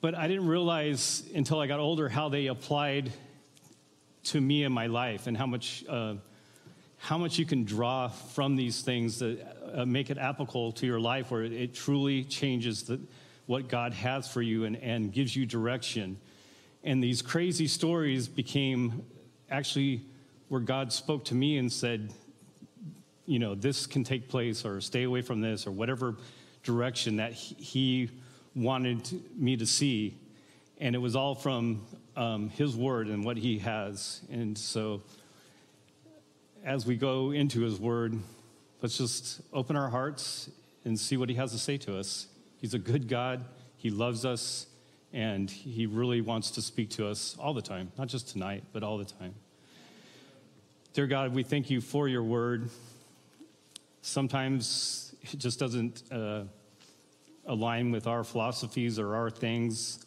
but I didn't realize until I got older how they applied to me in my life and how much, uh, how much you can draw from these things that uh, make it applicable to your life where it, truly changes the, what God has for you and, and gives you direction. And these crazy stories became actually where God spoke to me and said, you know, this can take place or stay away from this or whatever direction that He wanted me to see. And it was all from um, His Word and what He has. And so as we go into His Word, let's just open our hearts and see what He has to say to us. He's a good God, He loves us, and He really wants to speak to us all the time, not just tonight, but all the time. Dear God, we thank you for your word. Sometimes it just doesn't uh, align with our philosophies or our things,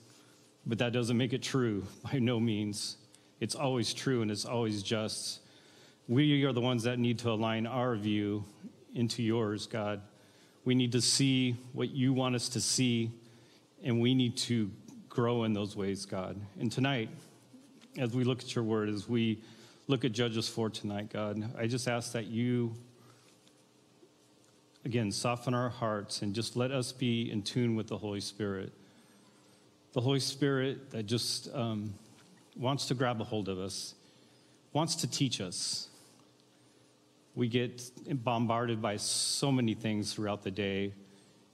but that doesn't make it true by no means. It's always true and it's always just. We are the ones that need to align our view into yours, God. We need to see what you want us to see, and we need to grow in those ways, God. And tonight, as we look at your word, as we look at Judges 4 tonight, God, I just ask that you, again, soften our hearts and just let us be in tune with the Holy Spirit. The Holy Spirit that just um, wants to grab a hold of us, wants to teach us. We get bombarded by so many things throughout the day.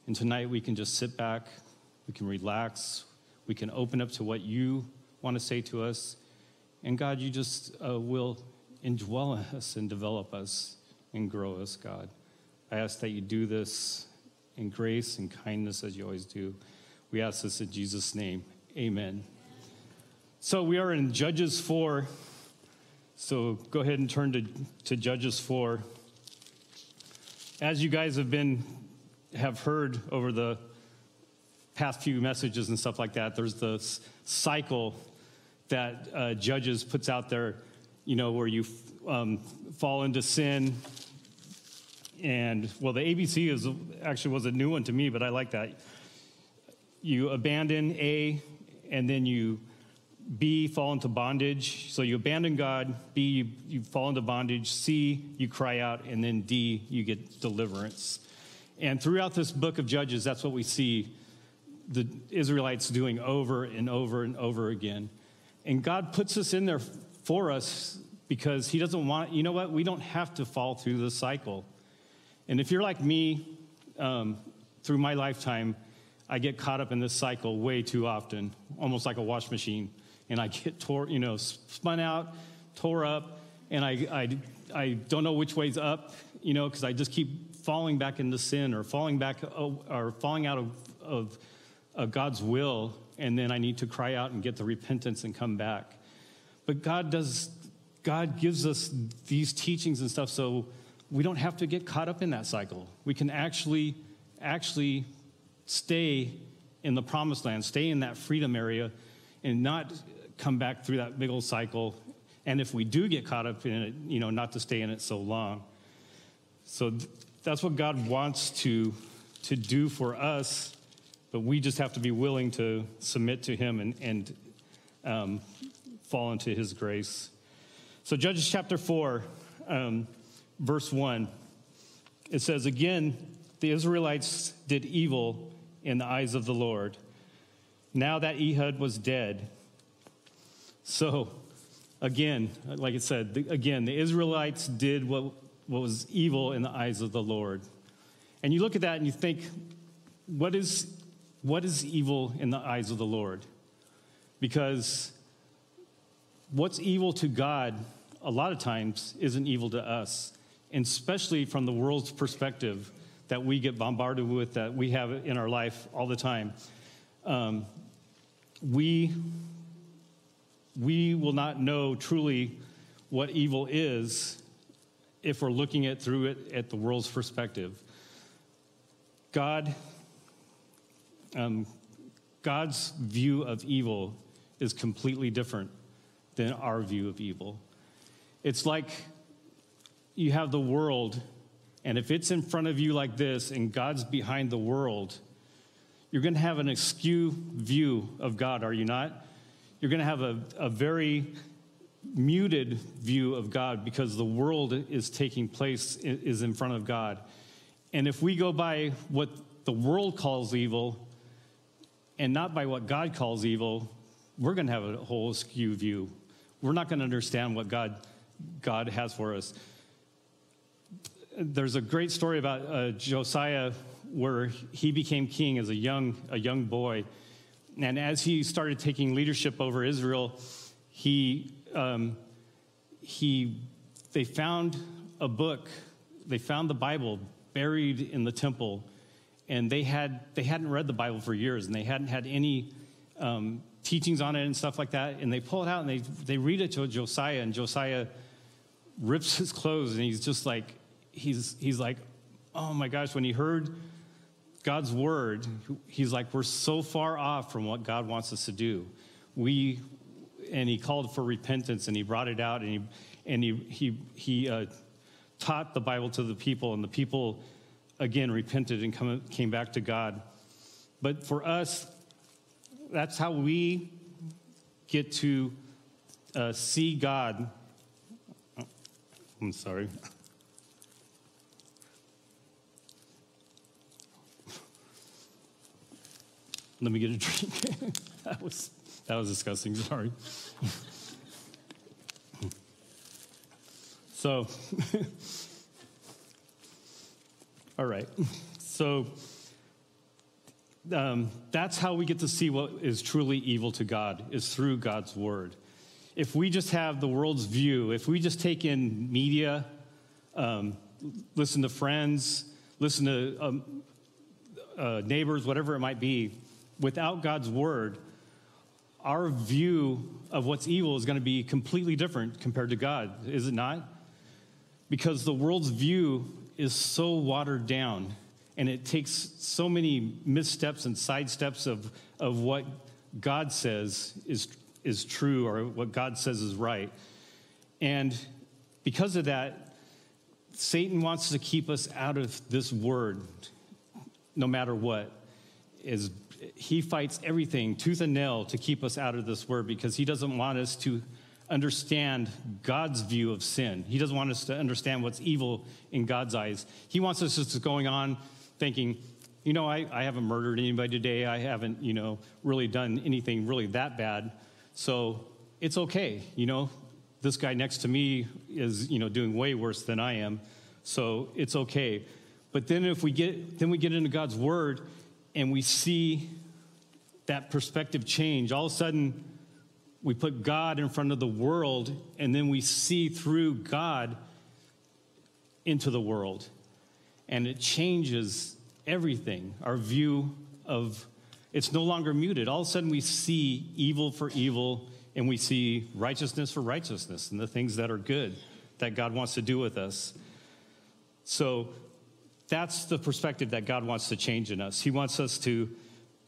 And tonight we can just sit back, we can relax, we can open up to what you want to say to us. And God, you just uh, will indwell us and develop us and grow us, God. I ask that you do this in grace and kindness as you always do. We ask this in Jesus' name. Amen. So we are in Judges 4. So go ahead and turn to, to Judges 4. As you guys have been have heard over the past few messages and stuff like that, there's this cycle that uh, Judges puts out there, you know, where you um, fall into sin. And well, the ABC is actually was a new one to me, but I like that. You abandon A, and then you B, fall into bondage. So you abandon God. B, you, you fall into bondage. C, you cry out. And then D, you get deliverance. And throughout this book of Judges, that's what we see the Israelites doing over and over and over again. And God puts us in there for us because He doesn't want, you know what? We don't have to fall through the cycle. And if you're like me, um, through my lifetime, I get caught up in this cycle way too often, almost like a wash machine. And I get tore, you know, spun out, tore up, and I, I, I don't know which way's up, you know, because I just keep falling back into sin or falling back or falling out of, of, of God's will, and then I need to cry out and get the repentance and come back. But God does, God gives us these teachings and stuff. So we don't have to get caught up in that cycle. We can actually, actually stay in the promised land, stay in that freedom area, and not come back through that big old cycle. And if we do get caught up in it, you know, not to stay in it so long. So th- that's what God wants to, to do for us, but we just have to be willing to submit to Him and, and um, fall into His grace. So, Judges chapter 4, um, verse 1, it says, Again, the Israelites did evil in the eyes of the Lord. Now that Ehud was dead, so, again, like I said, the, again, the Israelites did what, what was evil in the eyes of the Lord. And you look at that and you think, what is, what is evil in the eyes of the Lord? Because what's evil to God a lot of times isn't evil to us, and especially from the world's perspective that we get bombarded with, that we have in our life all the time. Um, we we will not know truly what evil is if we're looking at through it at the world's perspective. God, um, God's view of evil is completely different than our view of evil. It's like you have the world, and if it's in front of you like this and God's behind the world, you're going to have an askew view of God, are you not? You're going to have a, a very muted view of God because the world is taking place, is in front of God. And if we go by what the world calls evil and not by what God calls evil, we're going to have a whole askew view. We're not going to understand what God, God has for us. There's a great story about uh, Josiah where he became king as a young, a young boy. And as he started taking leadership over Israel, he, um, he, they found a book, they found the Bible buried in the temple. And they, had, they hadn't read the Bible for years, and they hadn't had any um, teachings on it and stuff like that. And they pull it out and they, they read it to Josiah, and Josiah rips his clothes, and he's just like, he's, he's like, oh my gosh, when he heard God's word, he's like, we're so far off from what God wants us to do. We, and he called for repentance and he brought it out and he, and he, he, he uh, taught the Bible to the people, and the people again repented and come, came back to God. But for us, that's how we get to uh, see God. I'm sorry. Let me get a drink. that was that was disgusting. Sorry. so, all right. So um, that's how we get to see what is truly evil to God is through God's word. If we just have the world's view, if we just take in media, um, listen to friends, listen to um, uh, neighbors, whatever it might be, without God's word, our view of what's evil is going to be completely different compared to God, is it not? Because the world's view is so watered down and it takes so many missteps and sidesteps of, of what God says is, is true or what God says is right. And because of that, Satan wants to keep us out of this word no matter what. Is he fights everything tooth and nail to keep us out of this word because he doesn't want us to understand God's view of sin. He doesn't want us to understand what's evil in God's eyes. He wants us just going on thinking, you know, I, I haven't murdered anybody today. I haven't, you know, really done anything really that bad. So it's okay. You know, this guy next to me is, you know, doing way worse than I am. So it's okay. But then if we get, then we get into God's word and we see that perspective change, all of a sudden we put God in front of the world and then we see through God into the world and it changes everything. Our view of it's no longer muted. All of a sudden, we see evil for evil, and we see righteousness for righteousness, and the things that are good that God wants to do with us. So that's the perspective that God wants to change in us. He wants us to,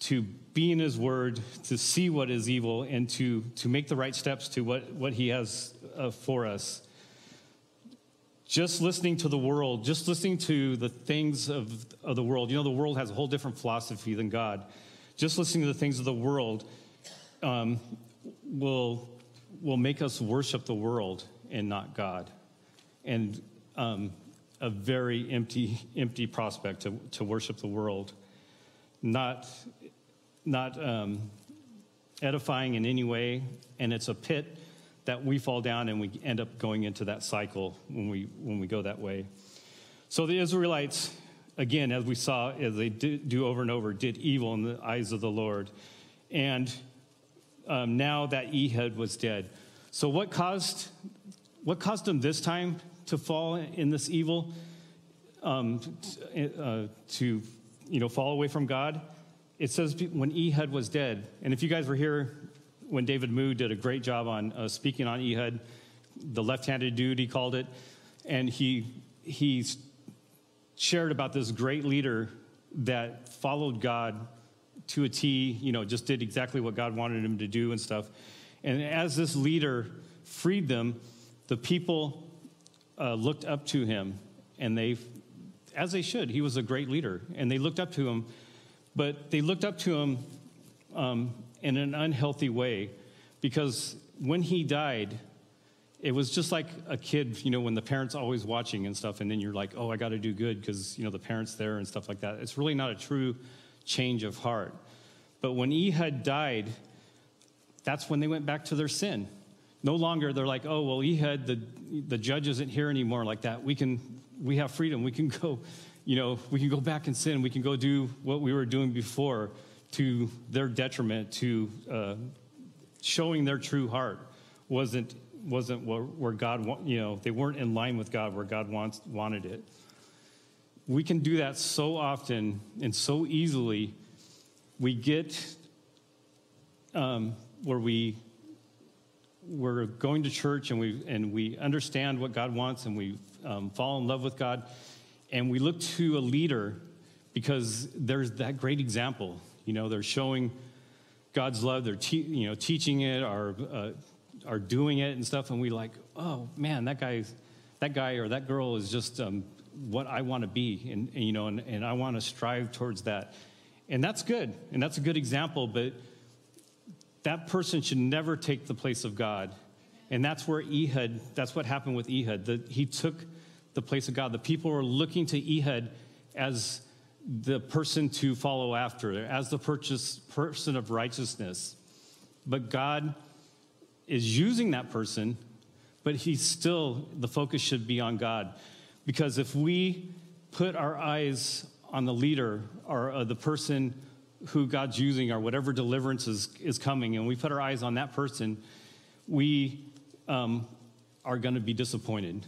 to be in His Word, to see what is evil, and to, to make the right steps to what, what He has uh, for us just listening to the world, just listening to the things of, of the world, you know, the world has a whole different philosophy than God. Just listening to the things of the world um, will, will make us worship the world and not God. And um, a very empty, empty prospect to, to worship the world. Not, not um, edifying in any way, and it's a pit that we fall down and we end up going into that cycle when we, when we go that way. So the Israelites, again, as we saw, as they do over and over, did evil in the eyes of the Lord. And um, now that Ehud was dead. So what caused, what caused them this time to fall in this evil, um, uh, to you know fall away from God? It says when Ehud was dead. And if you guys were here when David Moo did a great job on uh, speaking on Ehud, the left-handed dude he called it, and he he shared about this great leader that followed God to a T, you know, just did exactly what God wanted him to do and stuff. And as this leader freed them, the people uh, looked up to him, and they, as they should, he was a great leader, and they looked up to him. but they looked up to him um, in an unhealthy way because when he died, it was just like a kid, you know, when the parents always watching and stuff, and then you're like, oh, I got to do good because, you know, the parents there and stuff like that. It's really not a true change of heart. But when Ehud died, that's when they went back to their sin. No longer they're like, oh, well, Ehud, the, the judge isn't here anymore like that. We can, we have freedom. We can go, you know, we can go back and sin. We can go do what we were doing before to their detriment, to uh, showing their true heart wasn't wasn't where, where God, you know, they weren't in line with God where God wants, wanted it. We can do that so often and so easily. We get um, where we we're going to church and we and we understand what God wants and we um, fall in love with God, and we look to a leader because there's that great example. You know, they're showing God's love. They're te- you know teaching it, are uh, are doing it and stuff, and we like, oh man, that guy, that guy or that girl is just um, what I want to be, and, and, you know, and, and I want to strive towards that, and that's good, and that's a good example, but that person should never take the place of God, and that's where Ehud, that's what happened with Ehud. The, he took the place of God. The people were looking to Ehud as the person to follow after, as the purchase, person of righteousness. But God is using that person, but he's still, the focus should be on God. Because if we put our eyes on the leader or uh, the person who God's using or whatever deliverance is, is coming, and we put our eyes on that person, we um, are going to be disappointed.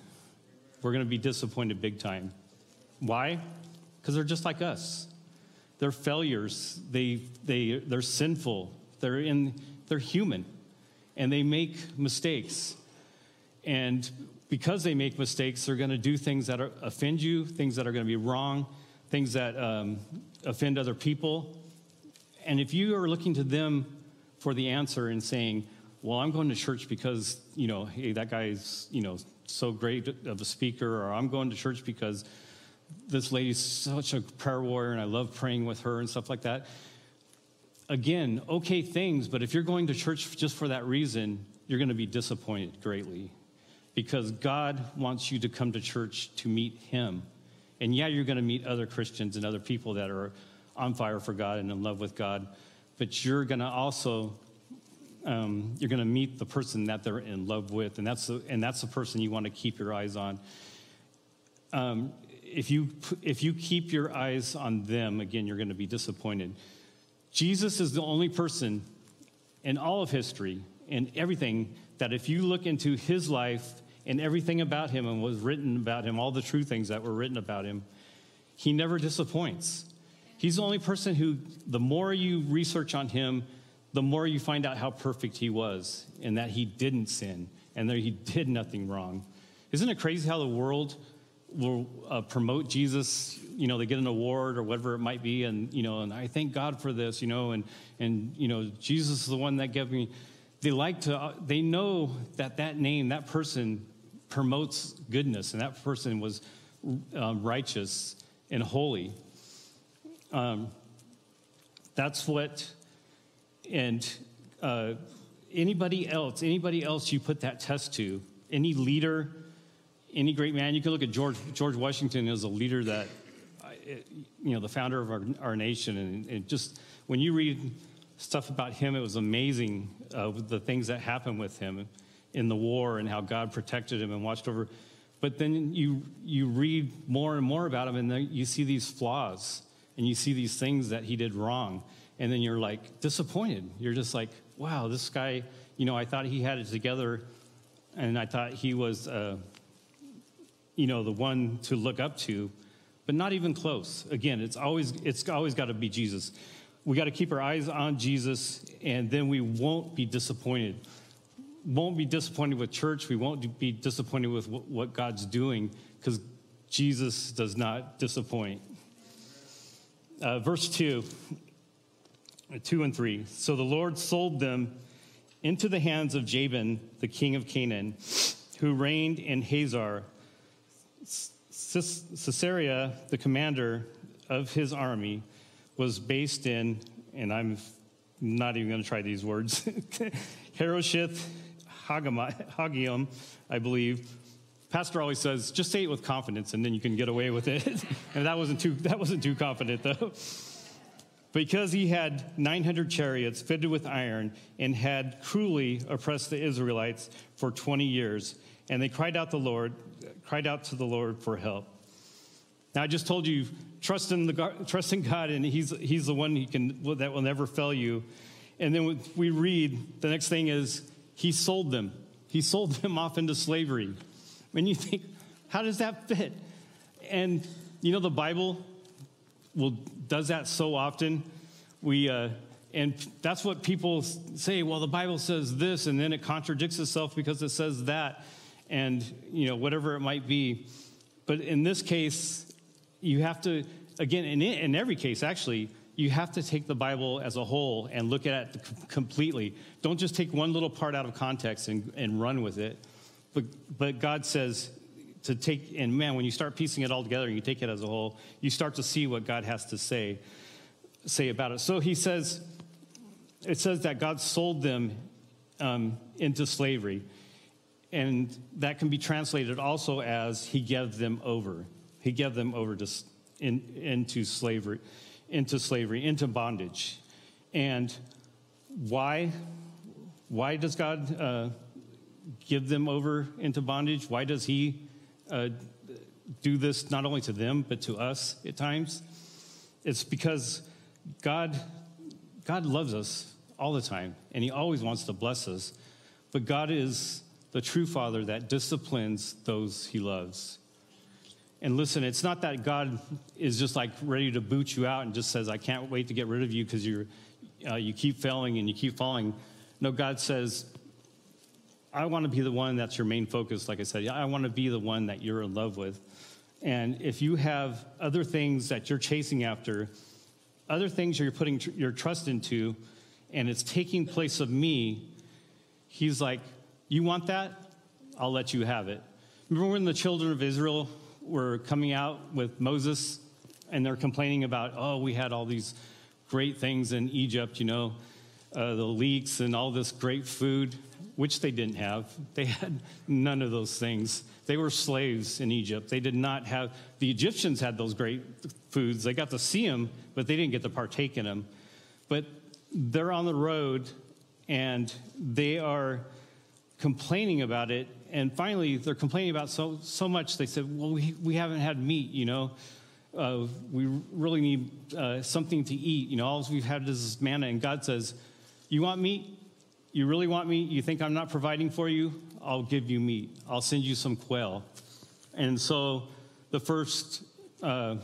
We're going to be disappointed big time. Why? Because they're just like us. They're failures. They, they, they're sinful. They're, in, they're human and they make mistakes. And because they make mistakes, they're going to do things that are, offend you, things that are going to be wrong, things that um, offend other people. And if you are looking to them for the answer and saying, well, I'm going to church because, you know, hey, that guy's, you know, so great of a speaker, or I'm going to church because this lady's such a prayer warrior and I love praying with her and stuff like that again, okay things, but if you're going to church just for that reason, you're going to be disappointed greatly because God wants you to come to church to meet Him. And yeah, you're going to meet other Christians and other people that are on fire for God and in love with God, but you're going to also um, you're going to meet the person that they're in love with, and that's the, and that's the person you want to keep your eyes on. Um, if you if you keep your eyes on them, again, you're going to be disappointed. Jesus is the only person in all of history and everything that if you look into his life and everything about him and was written about him, all the true things that were written about him, he never disappoints. He's the only person who, the more you research on him, the more you find out how perfect he was and that he didn't sin and that he did nothing wrong. Isn't it crazy how the world will uh, promote Jesus you know, they get an award or whatever it might be, and you know, and I thank God for this, you know, and and you know, Jesus is the one that gave me. They like to, uh, they know that that name, that person, promotes goodness, and that person was um, righteous and holy. Um, that's what, and uh, anybody else, anybody else you put that test to, any leader, any great man, you can look at George George Washington as a leader that you know, the founder of our, our nation. And, and, just when you read stuff about him, it was amazing uh, the things that happened with him in the war and how God protected him and watched over. But then you, you read more and more about him, and you see these flaws and you see these things that he did wrong. And then you're like disappointed. You're just like, wow, this guy, you know, I thought he had it together, and I thought he was, uh, you know, the one to look up to but not even close. Again, it's always, it's always got to be Jesus. We got to keep our eyes on Jesus, and then we won't be disappointed. Won't be disappointed with church. We won't be disappointed with what God's doing because Jesus does not disappoint. Uh, verse 2, 2 and 3. So the Lord sold them into the hands of Jabin, the king of Canaan, who reigned in Hazor. Sisera, the commander of his army, was based in, and I'm not even going to try these words, Harosheth Hagium, I believe. Pastor always says, just say it with confidence, and then you can get away with it. and that wasn't too that wasn't too confident though. Because he had 900 chariots fitted with iron and had cruelly oppressed the Israelites for 20 years, and they cried out the Lord, cried out to the Lord for help. Now I just told you, trust in the trust in God, and He's He's the one He can that will never fail you. And then we read the next thing is He sold them. He sold them off into slavery. And you think, how does that fit? And you know the Bible will does that so often. We uh, and that's what people say. Well, the Bible says this, and then it contradicts itself because it says that, and you know whatever it might be. But in this case, you have to, again, in, in every case, actually, you have to take the Bible as a whole and look at it completely. Don't just take one little part out of context and, and run with it. But, but God says to take, and man, when you start piecing it all together and you take it as a whole, you start to see what God has to say, say about it. So he says, it says that God sold them um, into slavery. And that can be translated also as he gave them over. He gave them over to, in, into slavery, into slavery, into bondage. And why? Why does God uh, give them over into bondage? Why does He uh, do this not only to them but to us at times? It's because God, God loves us all the time, and He always wants to bless us. But God is the true Father that disciplines those He loves. And listen, it's not that God is just like ready to boot you out and just says, I can't wait to get rid of you because you're, uh, you keep failing and you keep falling. No, God says, I want to be the one that's your main focus. Like I said, I want to be the one that you're in love with. And if you have other things that you're chasing after, other things you're putting tr- your trust into, and it's taking place of me, he's like, You want that? I'll let you have it. Remember when the children of Israel were coming out with Moses and they're complaining about, oh, we had all these great things in Egypt, you know, uh, the leeks and all this great food, which they didn't have. They had none of those things. They were slaves in Egypt. They did not have, the Egyptians had those great foods. They got to see them, but they didn't get to partake in them. But they're on the road and they are complaining about it and finally, they're complaining about so, so much. They said, Well, we, we haven't had meat, you know. Uh, we really need uh, something to eat. You know, all we've had is manna. And God says, You want meat? You really want meat? You think I'm not providing for you? I'll give you meat. I'll send you some quail. And so the first, uh,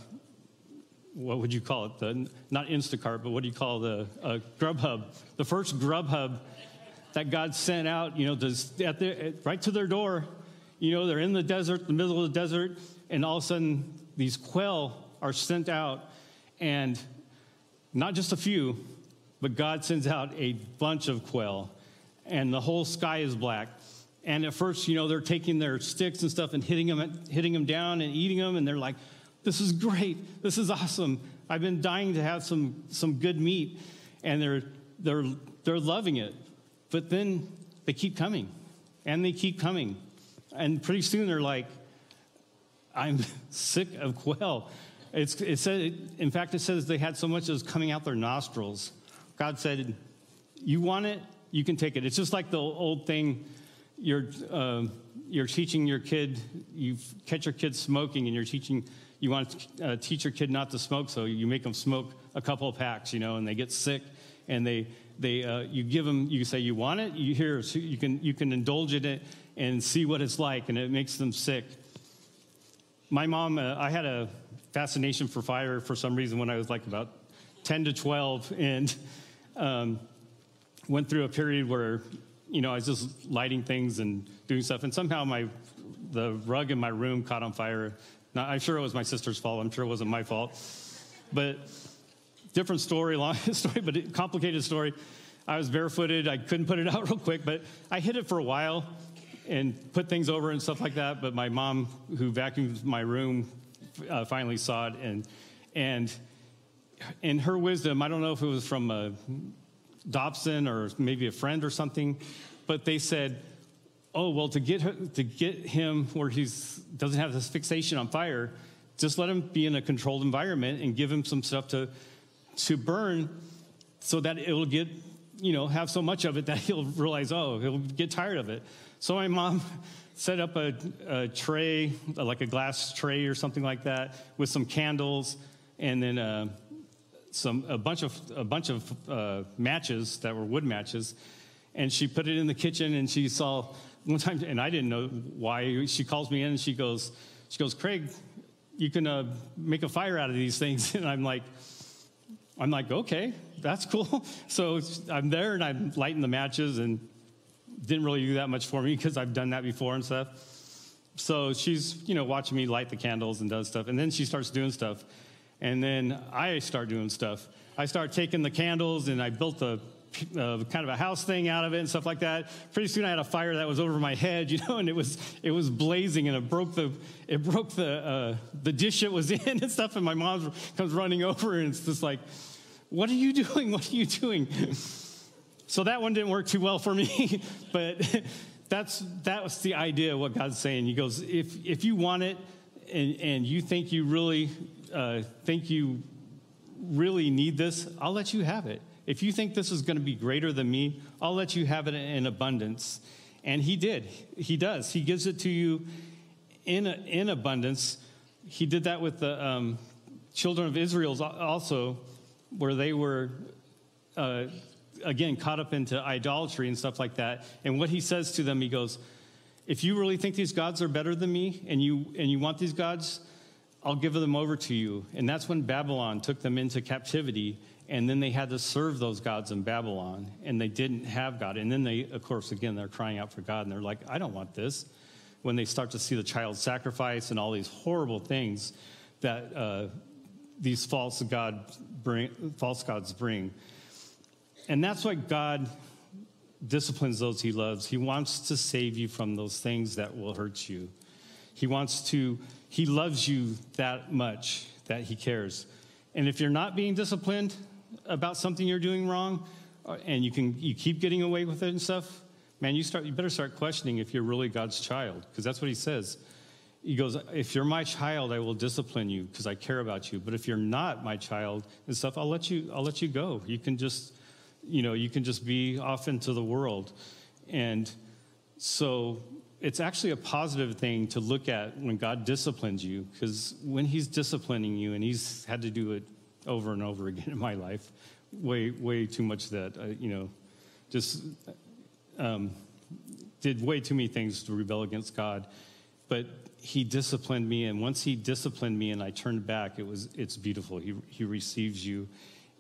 what would you call it? The, not Instacart, but what do you call the uh, Grubhub? The first Grubhub that God sent out, you know, at the, right to their door. You know, they're in the desert, the middle of the desert, and all of a sudden these quail are sent out, and not just a few, but God sends out a bunch of quail, and the whole sky is black. And at first, you know, they're taking their sticks and stuff and hitting them, hitting them down and eating them, and they're like, "This is great. This is awesome. I've been dying to have some some good meat," and they're they're they're loving it. But then they keep coming and they keep coming. And pretty soon they're like, I'm sick of quail. It's, it said, in fact, it says they had so much as coming out their nostrils. God said, You want it? You can take it. It's just like the old thing you're, uh, you're teaching your kid, you catch your kid smoking, and you're teaching, you want to uh, teach your kid not to smoke, so you make them smoke a couple of packs, you know, and they get sick and they, they, uh, you give them, you say you want it, you hear, so you can, you can indulge in it and see what it's like, and it makes them sick. My mom, uh, I had a fascination for fire for some reason when I was like about 10 to 12, and um, went through a period where, you know, I was just lighting things and doing stuff, and somehow my, the rug in my room caught on fire. Now, I'm sure it was my sister's fault. I'm sure it wasn't my fault. But different story, long story, but complicated story. I was barefooted. I couldn't put it out real quick, but I hid it for a while and put things over and stuff like that. But my mom, who vacuumed my room, uh, finally saw it, and and in her wisdom, I don't know if it was from a Dobson or maybe a friend or something, but they said, "Oh, well, to get her, to get him where he's doesn't have this fixation on fire, just let him be in a controlled environment and give him some stuff to to burn, so that it'll get you know have so much of it that he'll realize, oh, he'll get tired of it." So my mom set up a, a tray, like a glass tray or something like that, with some candles and then. Uh, some a bunch of a bunch of uh, matches that were wood matches, and she put it in the kitchen. And she saw one time, and I didn't know why. She calls me in and she goes, she goes, Craig, you can uh, make a fire out of these things. And I'm like, I'm like, okay, that's cool. So I'm there and I'm lighting the matches and didn't really do that much for me because I've done that before and stuff. So she's, you know, watching me light the candles and does stuff. And then she starts doing stuff. And then I start doing stuff. I start taking the candles and I built a uh, kind of a house thing out of it and stuff like that. Pretty soon I had a fire that was over my head, you know, and it was it was blazing and it broke the it broke the uh, the dish it was in and stuff. And my mom comes running over and it's just like, "What are you doing? What are you doing?" So that one didn't work too well for me, but that's that was the idea of what God's saying. He goes, if if you want it and and you think you really uh, think you really need this, I'll let you have it. If you think this is going to be greater than me, I'll let you have it in abundance. And he did. He does. He gives it to you in, in abundance. He did that with the um, children of Israel also, where they were, uh, again, caught up into idolatry and stuff like that. And what he says to them, he goes, if you really think these gods are better than me and you, and you want these gods, I'll give them over to you. And that's when Babylon took them into captivity. And then they had to serve those gods in Babylon. And they didn't have God. And then they, of course, again, they're crying out for God. And they're like, I don't want this. When they start to see the child sacrifice and all these horrible things that uh, these false, God bring, false gods bring. And that's why God disciplines those he loves. He wants to save you from those things that will hurt you. He wants to he loves you that much that He cares. And if you're not being disciplined about something you're doing wrong, uh, and you can you keep getting away with it and stuff, man, you start you better start questioning if you're really God's child, because that's what He says. He goes, if you're my child, I will discipline you because I care about you. But if you're not my child and stuff, I'll let you I'll let you go. You can just, you know, you can just be off into the world. And so it's actually a positive thing to look at when God disciplines you, because when He's disciplining you, and He's had to do it over and over again in my life, way, way too much that, I, you know, just um, did way too many things to rebel against God. But He disciplined me, and once He disciplined me and I turned back, it was, it's beautiful. He, he receives you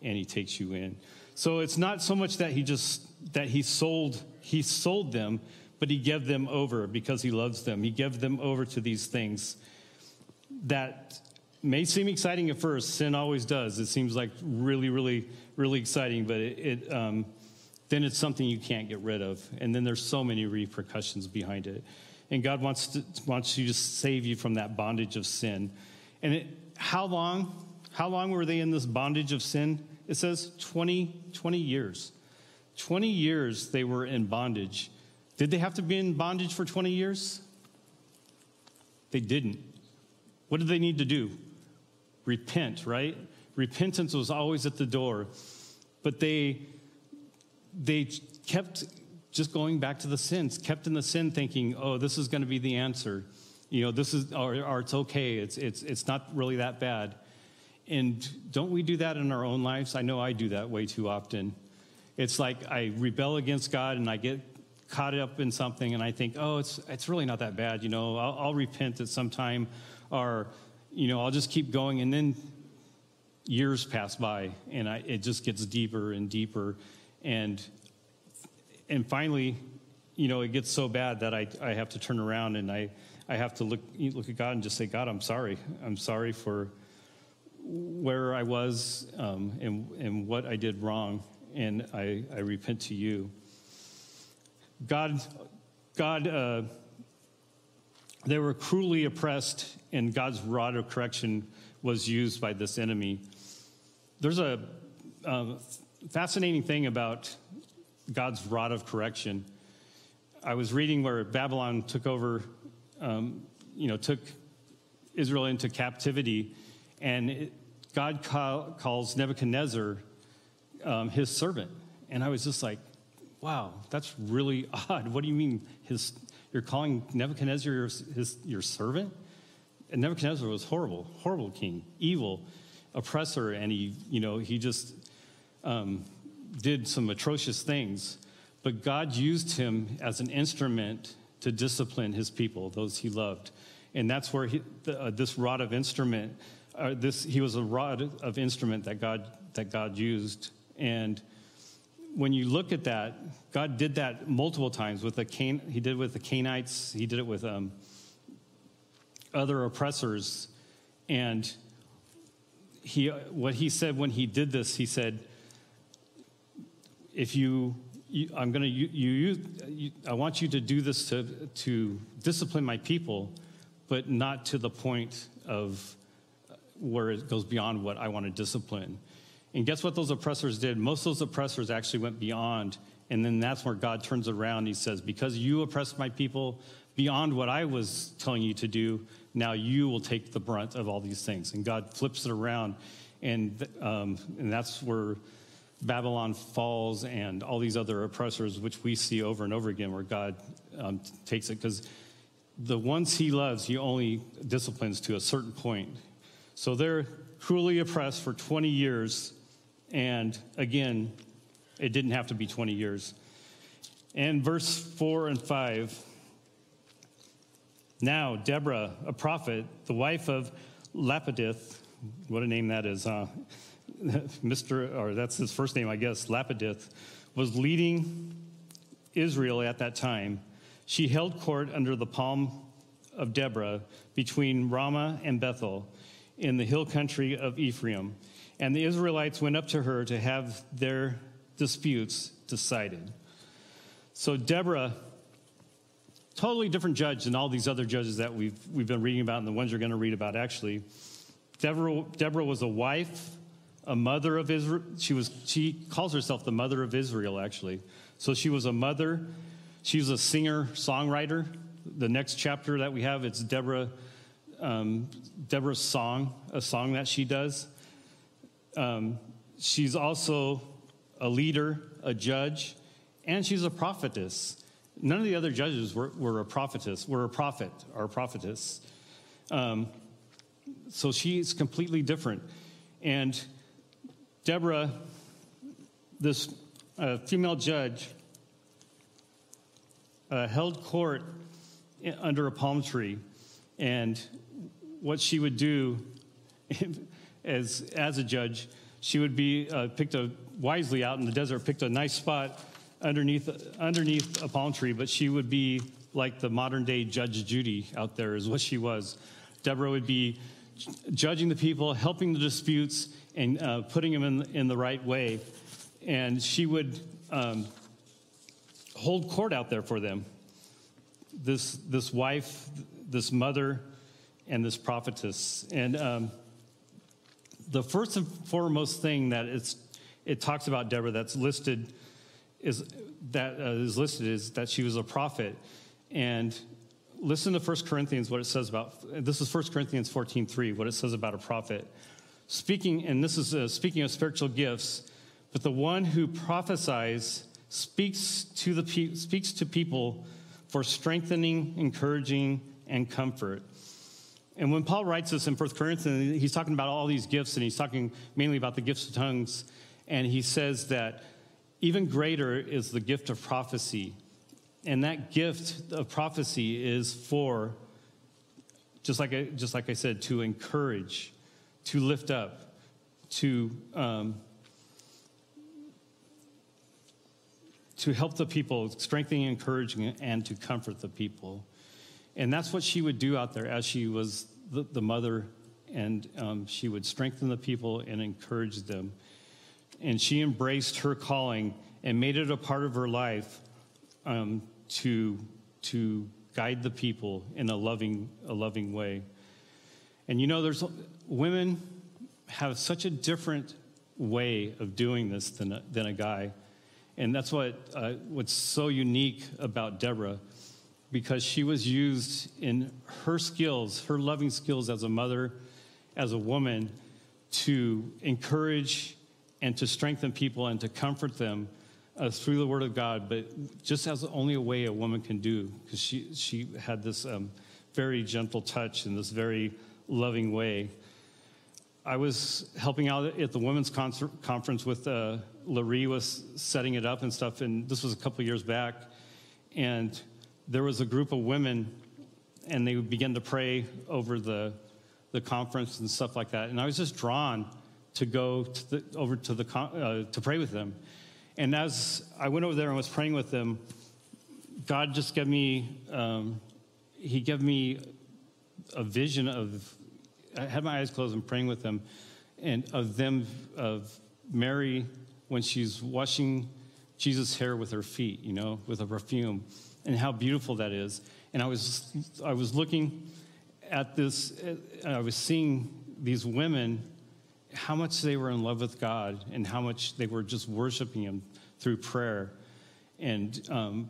and He takes you in. So it's not so much that He just, that He sold, He sold them, but he gave them over because he loves them. He gave them over to these things that may seem exciting at first. Sin always does. It seems like really, really, really exciting, but it, it um, then it's something you can't get rid of. And then there's so many repercussions behind it. And God wants, to, wants you to save you from that bondage of sin. And it, how long? How long were they in this bondage of sin? It says 20, 20 years. 20 years they were in bondage. Did they have to be in bondage for 20 years? They didn't. What did they need to do? Repent, right? Repentance was always at the door. But they they kept just going back to the sins, kept in the sin thinking, "Oh, this is going to be the answer." You know, this is or, or it's okay. It's it's it's not really that bad. And don't we do that in our own lives? I know I do that way too often. It's like I rebel against God and I get caught up in something and I think, oh, it's, it's really not that bad, you know, I'll, I'll repent at some time or, you know, I'll just keep going. And then years pass by and I, it just gets deeper and deeper. And, and finally, you know, it gets so bad that I, I have to turn around and I, I have to look, look at God and just say, God, I'm sorry. I'm sorry for where I was um, and, and what I did wrong. And I, I repent to you. God, God, uh, they were cruelly oppressed, and God's rod of correction was used by this enemy. there's a um, fascinating thing about God's rod of correction. I was reading where Babylon took over, um, you know, took Israel into captivity, and it, God call, calls Nebuchadnezzar um, his servant. And I was just like, wow, that's really odd. What do you mean his, you're calling Nebuchadnezzar your, his, your servant? And Nebuchadnezzar was horrible, horrible king, evil, oppressor, and he, you know, he just um, did some atrocious things. But God used him as an instrument to discipline his people, those he loved. And that's where he, uh, this rod of instrument, uh, this, he was a rod of instrument that God, that God used. And when you look at that, God did that multiple times with the Can- he did it with the Canaanites, he did it with um, other oppressors. And he, what he said when he did this, he said, if you, you I'm going to, you, you, you, I want you to do this to, to discipline my people, but not to the point of where it goes beyond what I want to discipline. And guess what those oppressors did? Most of those oppressors actually went beyond. And then that's where God turns around. He says, Because you oppressed my people beyond what I was telling you to do, now you will take the brunt of all these things. And God flips it around. And, um, and that's where Babylon falls and all these other oppressors, which we see over and over again, where God um, takes it. Because the ones he loves, he only disciplines to a certain point. So they're cruelly oppressed for 20 years. And again, it didn't have to be 20 years. And verse 4 and 5 now, Deborah, a prophet, the wife of Lapidith, what a name that is, huh? Mr., or that's his first name, I guess, Lapidith, was leading Israel at that time. She held court under the palm of Deborah between Ramah and Bethel in the hill country of Ephraim. And the Israelites went up to her to have their disputes decided. So Deborah totally different judge than all these other judges that we've, we've been reading about and the ones you're going to read about, actually. Deborah, Deborah was a wife, a mother of Israel. She, was, she calls herself the mother of Israel, actually. So she was a mother. She was a singer, songwriter. The next chapter that we have, it's Deborah, um, Deborah's song, a song that she does. Um, she's also a leader, a judge, and she's a prophetess. None of the other judges were, were a prophetess, were a prophet or a prophetess. Um, so she's completely different. And Deborah, this uh, female judge, uh, held court under a palm tree. And what she would do as, as a judge, she would be uh, picked a, wisely out in the desert, picked a nice spot underneath, underneath a palm tree, but she would be like the modern day Judge Judy out there, is what she was. Deborah would be judging the people, helping the disputes, and uh, putting them in, in the right way. And she would um, hold court out there for them. This, this wife, this mother, and this prophetess. And um, the first and foremost thing that it's, it talks about Deborah that's listed is that uh, is listed is that she was a prophet. And listen to 1 Corinthians, what it says about this is 1 Corinthians 14:3, what it says about a prophet. Speaking, and this is uh, speaking of spiritual gifts, but the one who prophesies speaks to the pe- speaks to people for strengthening, encouraging, and comfort. And when Paul writes this in 1 Corinthians, he's talking about all these gifts, and he's talking mainly about the gifts of tongues. And he says that even greater is the gift of prophecy. And that gift of prophecy is for, just like I, just like I said, to encourage, to lift up, to, um, to help the people, strengthening, encouraging, and to comfort the people. And that's what she would do out there as she was the, the mother, and um, she would strengthen the people and encourage them and she embraced her calling and made it a part of her life um, to, to guide the people in a loving, a loving way. And you know, there's women have such a different way of doing this than a, than a guy. And that's what, uh, what's so unique about Deborah, because she was used in her skills, her loving skills as a mother, as a woman, to encourage and to strengthen people and to comfort them uh, through the Word of God, but just as only a way a woman can do, because she, she had this um, very gentle touch and this very loving way. I was helping out at the women's concert, conference with uh, Larry was setting it up and stuff, and this was a couple years back, and there was a group of women, and they began to pray over the the conference and stuff like that, and I was just drawn to go to the, over to the uh, to pray with them, and as I went over there and was praying with them, God just gave me um, He gave me a vision of I had my eyes closed and praying with them, and of them, of Mary when she's washing Jesus' hair with her feet, you know, with a perfume, and how beautiful that is. And I was, I was looking at this, I was seeing these women, how much they were in love with God, and how much they were just worshiping Him through prayer. And um,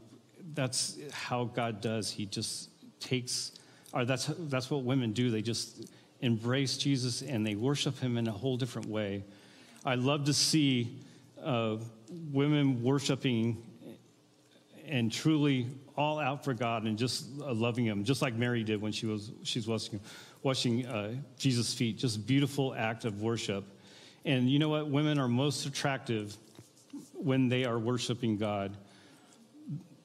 that's how God does. He just takes, or that's, that's what women do. They just embrace Jesus and they worship him in a whole different way. I love to see uh, women worshiping and truly all out for God and just uh, loving Him, just like Mary did when she was she's washing, washing uh, Jesus' feet. Just beautiful act of worship. And you know what? Women are most attractive when they are worshiping God.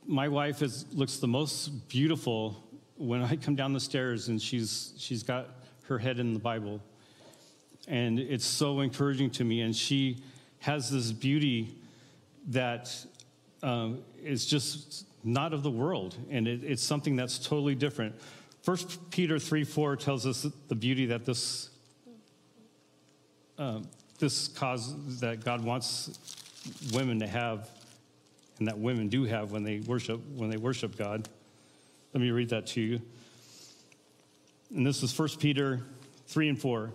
My wife is, looks the most beautiful when I come down the stairs and she's she's got her head in the Bible. And it's so encouraging to me. And she has this beauty that um, is just not of the world. And it, it's something that's totally different. First Peter 3 4 tells us the beauty that this, uh, this cause that God wants women to have and that women do have when they worship when they worship God. Let me read that to you. And this is 1 Peter 3 and 4.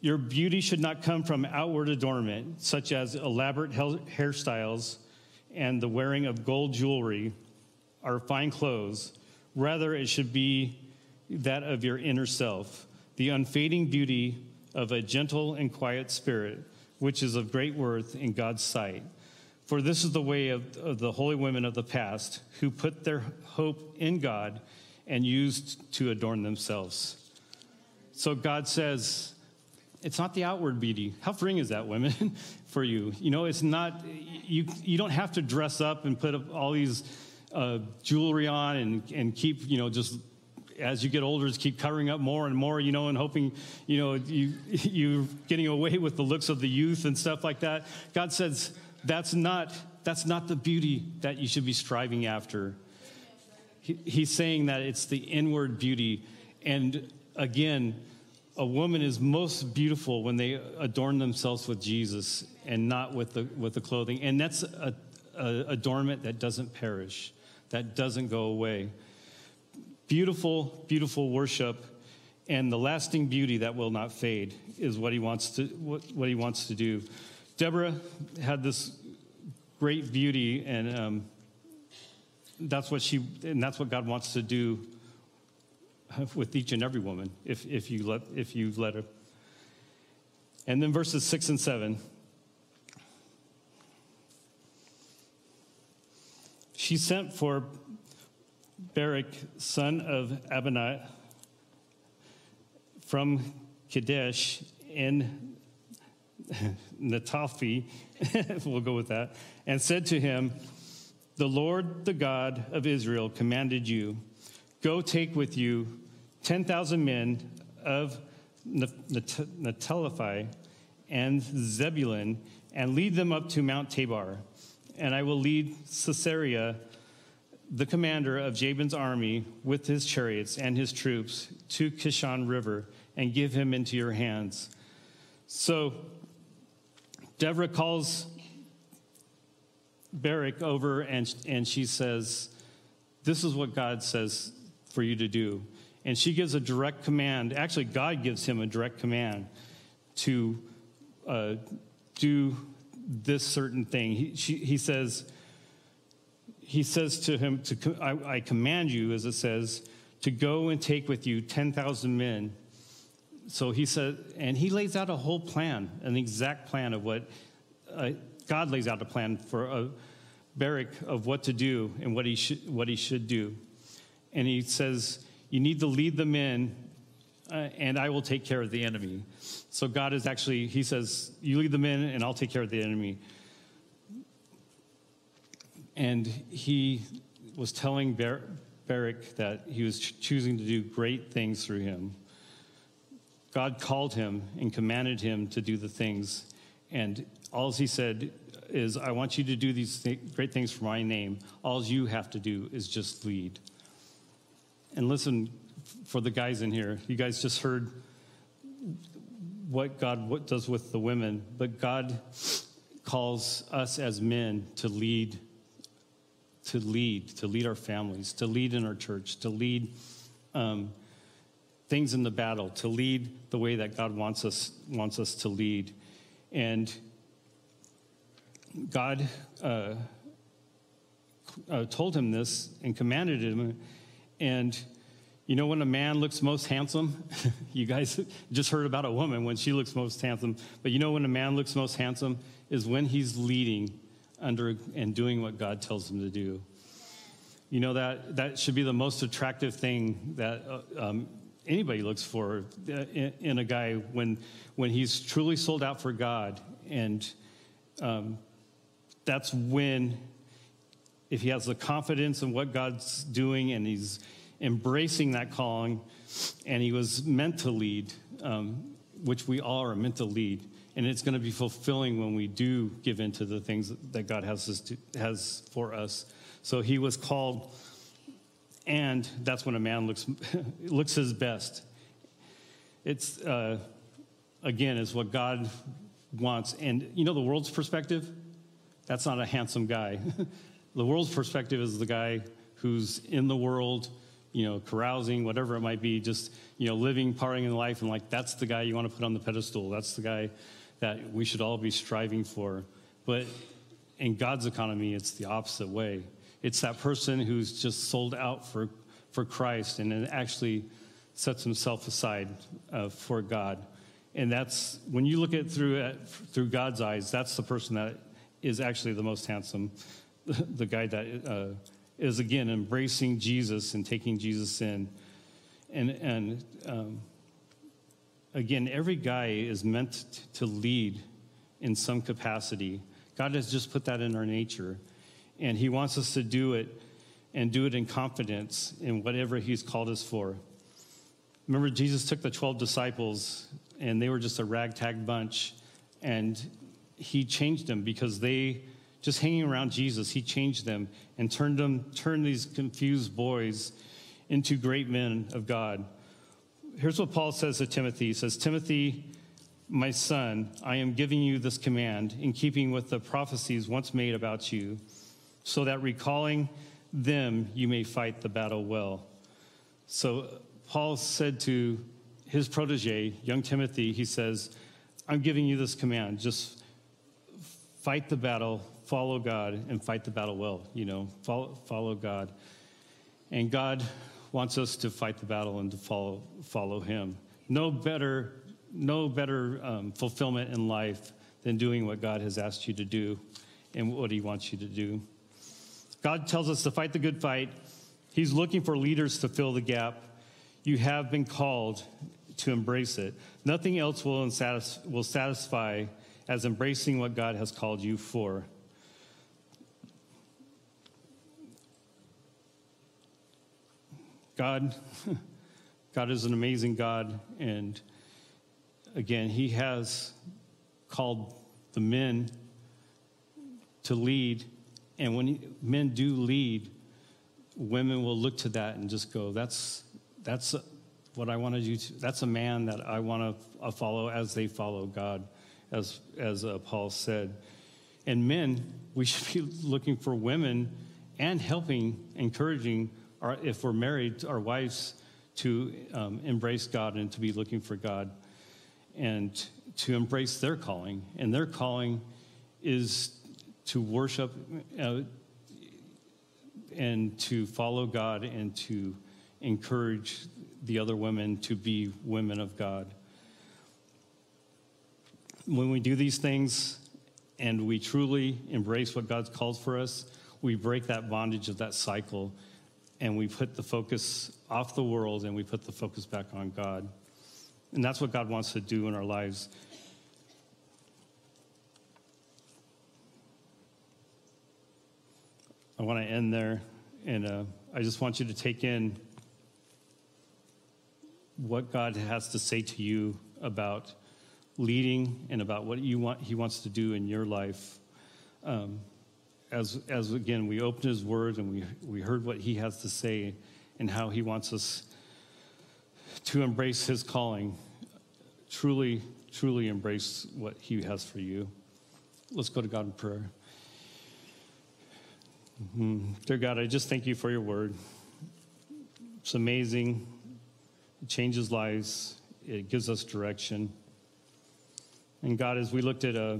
Your beauty should not come from outward adornment, such as elaborate hairstyles and the wearing of gold jewelry or fine clothes. Rather, it should be that of your inner self, the unfading beauty of a gentle and quiet spirit, which is of great worth in God's sight. For this is the way of, of the holy women of the past who put their hope in God and used to adorn themselves. So God says, it's not the outward beauty. How freeing is that, women, for you? You know, it's not, you, you don't have to dress up and put up all these uh, jewelry on and, and keep, you know, just as you get older, just keep covering up more and more, you know, and hoping, you know, you, you're getting away with the looks of the youth and stuff like that. God says, that's not, that's not the beauty that you should be striving after he's saying that it's the inward beauty. And again, a woman is most beautiful when they adorn themselves with Jesus and not with the, with the clothing. And that's a, a adornment that doesn't perish, that doesn't go away. Beautiful, beautiful worship and the lasting beauty that will not fade is what he wants to, what, what he wants to do. Deborah had this great beauty and um, that's what she, and that's what God wants to do with each and every woman if, if, you, let, if you let her. And then verses six and seven. She sent for Barak, son of Abinah, from Kadesh in Naphtali, we'll go with that, and said to him, the Lord, the God of Israel, commanded you go take with you 10,000 men of Naphtali and Zebulun and lead them up to Mount Tabor. And I will lead Sisera, the commander of Jabin's army, with his chariots and his troops to Kishon River and give him into your hands. So Deborah calls Barak over and, and she says, This is what God says for you to do. And she gives a direct command. Actually, God gives him a direct command to, uh, do this certain thing. He, she, he says, he says to him, to, I, I command you, as it says, to go and take with you 10,000 men. So he said, and he lays out a whole plan, an exact plan of what uh, God lays out a plan for a Barak of what to do and what he should what he should do. And he says, you need to lead the men, Uh, and I will take care of the enemy. So God is actually, he says, you lead them in, and I'll take care of the enemy and he was telling Bar- Barak that he was ch- choosing to do great things through him. God called him and commanded him to do the things, and all he said is, I want you to do these th- great things for my name. All you have to do is just lead. And listen, for the guys in here, you guys just heard what God what does with the women, but God calls us as men to lead to lead, to lead our families, to lead in our church, to lead um, things in the battle, to lead the way that God wants us wants us to lead, and God uh, uh, told him this and commanded him, and. You know when a man looks most handsome? you guys just heard about a woman when she looks most handsome. But you know when a man looks most handsome is when he's leading under and doing what God tells him to do. You know, that, that should be the most attractive thing that uh, um, anybody looks for uh, in, in, a guy when, when he's truly sold out for God. And um, that's when, if he has the confidence in what God's doing and he's embracing that calling, and he was meant to lead, um, which we all are meant to lead and it's going to be fulfilling when we do give into the things that God has, to, has for us. So he was called, and that's when a man looks, looks his best. It's, uh, again, is what God wants. And you know, the world's perspective, that's not a handsome guy. the world's perspective is the guy who's in the world, you know, carousing, whatever it might be, just, you know, living, partying in life, and like, that's the guy you want to put on the pedestal. That's the guy that we should all be striving for. But in God's economy, it's the opposite way. It's that person who's just sold out for, for Christ and actually sets himself aside uh, for God. And that's, when you look at through, it through God's eyes, that's the person that is actually the most handsome. the guy that uh, is, again, embracing Jesus and taking Jesus in. And, and um, again, every guy is meant to lead in some capacity. God has just put that in our nature, and He wants us to do it and do it in confidence in whatever He's called us for. Remember, Jesus took the 12 disciples, and they were just a ragtag bunch, and He changed them because they, just hanging around Jesus, He changed them and turned them, turned these confused boys into great men of God here's what Paul says to Timothy. He says, Timothy, my son, I am giving you this command in keeping with the prophecies once made about you, so that recalling them you may fight the battle well. So Paul said to his protege, young Timothy, he says, I'm giving you this command. Just fight the battle, follow God, and fight the battle well. You know, follow, follow God. And God wants us to fight the battle and to follow, follow him. No better, no better um, fulfillment in life than doing what God has asked you to do and what he wants you to do. God tells us to fight the good fight. He's looking for leaders to fill the gap. You have been called to embrace it. Nothing else will, will satisfy as embracing what God has called you for. God, God is an amazing God. And again, He has called the men to lead. And when he, men do lead, women will look to that and just go, that's, that's what I want to do. That's a man that I want to uh, follow as they follow God, as, as uh, Paul said. And men, we should be looking for women and helping, encouraging our, if we're married, our wives to um, embrace God and to be looking for God and to embrace their calling. And their calling is to worship uh, and to follow God and to encourage the other women to be women of God. When we do these things and we truly embrace what God's called for us, we break that bondage of that cycle and we put the focus off the world and we put the focus back on God. And that's what God wants to do in our lives. I want to end there, and uh, I just want you to take in what God has to say to you about leading and about what you want, He wants to do in your life. Um, as, as again, we opened His Word and we, we heard what He has to say and how He wants us to embrace His calling, truly, truly embrace what He has for you. Let's go to God in prayer. Mhm. Dear God, I just thank you for your word. It's amazing. It changes lives, it gives us direction. And God, as we looked at uh,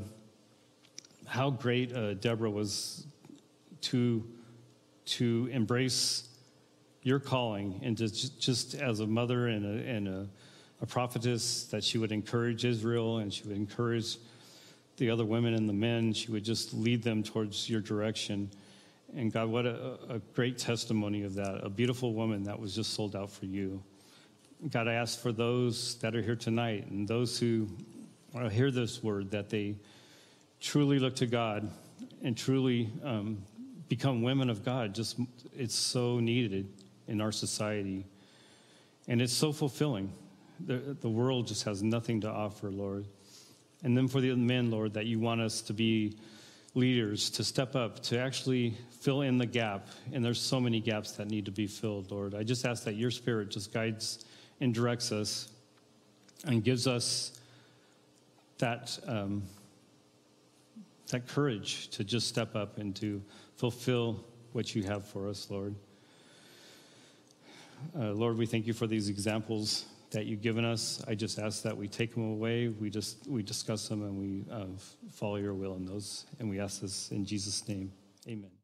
how great uh, Deborah was to, to embrace your calling and to just as a mother and, a, and a, a prophetess, that she would encourage Israel and she would encourage the other women and the men. She would just lead them towards your direction. And God, what a, a great testimony of that. A beautiful woman that was just sold out for you. God, I ask for those that are here tonight and those who uh, hear this word that they truly look to God and truly um, become women of God. Just it's so needed in our society, and it's so fulfilling. The, the world just has nothing to offer, Lord. And then for the men, Lord, that you want us to be leaders to step up to actually fill in the gap and there's so many gaps that need to be filled lord i just ask that your spirit just guides and directs us and gives us that um, that courage to just step up and to fulfill what you have for us lord. Uh, lord we thank you for these examples that you've given us. I just ask that we take them away. We just we discuss them and we uh, follow your will in those. And we ask this in jesus name. Amen